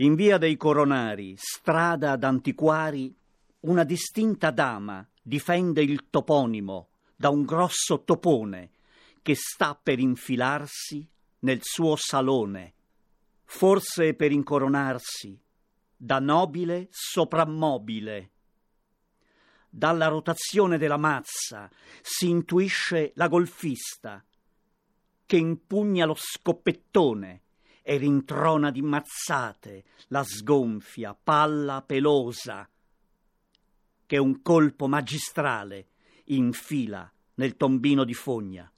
In via dei Coronari, strada ad antiquari, una distinta dama difende il toponimo da un grosso topone che sta per infilarsi nel suo salone, forse per incoronarsi da nobile soprammobile. Dalla rotazione della mazza si intuisce la golfista che impugna lo scoppettone e rintrona di mazzate la sgonfia palla pelosa che un colpo magistrale infila nel tombino di fogna.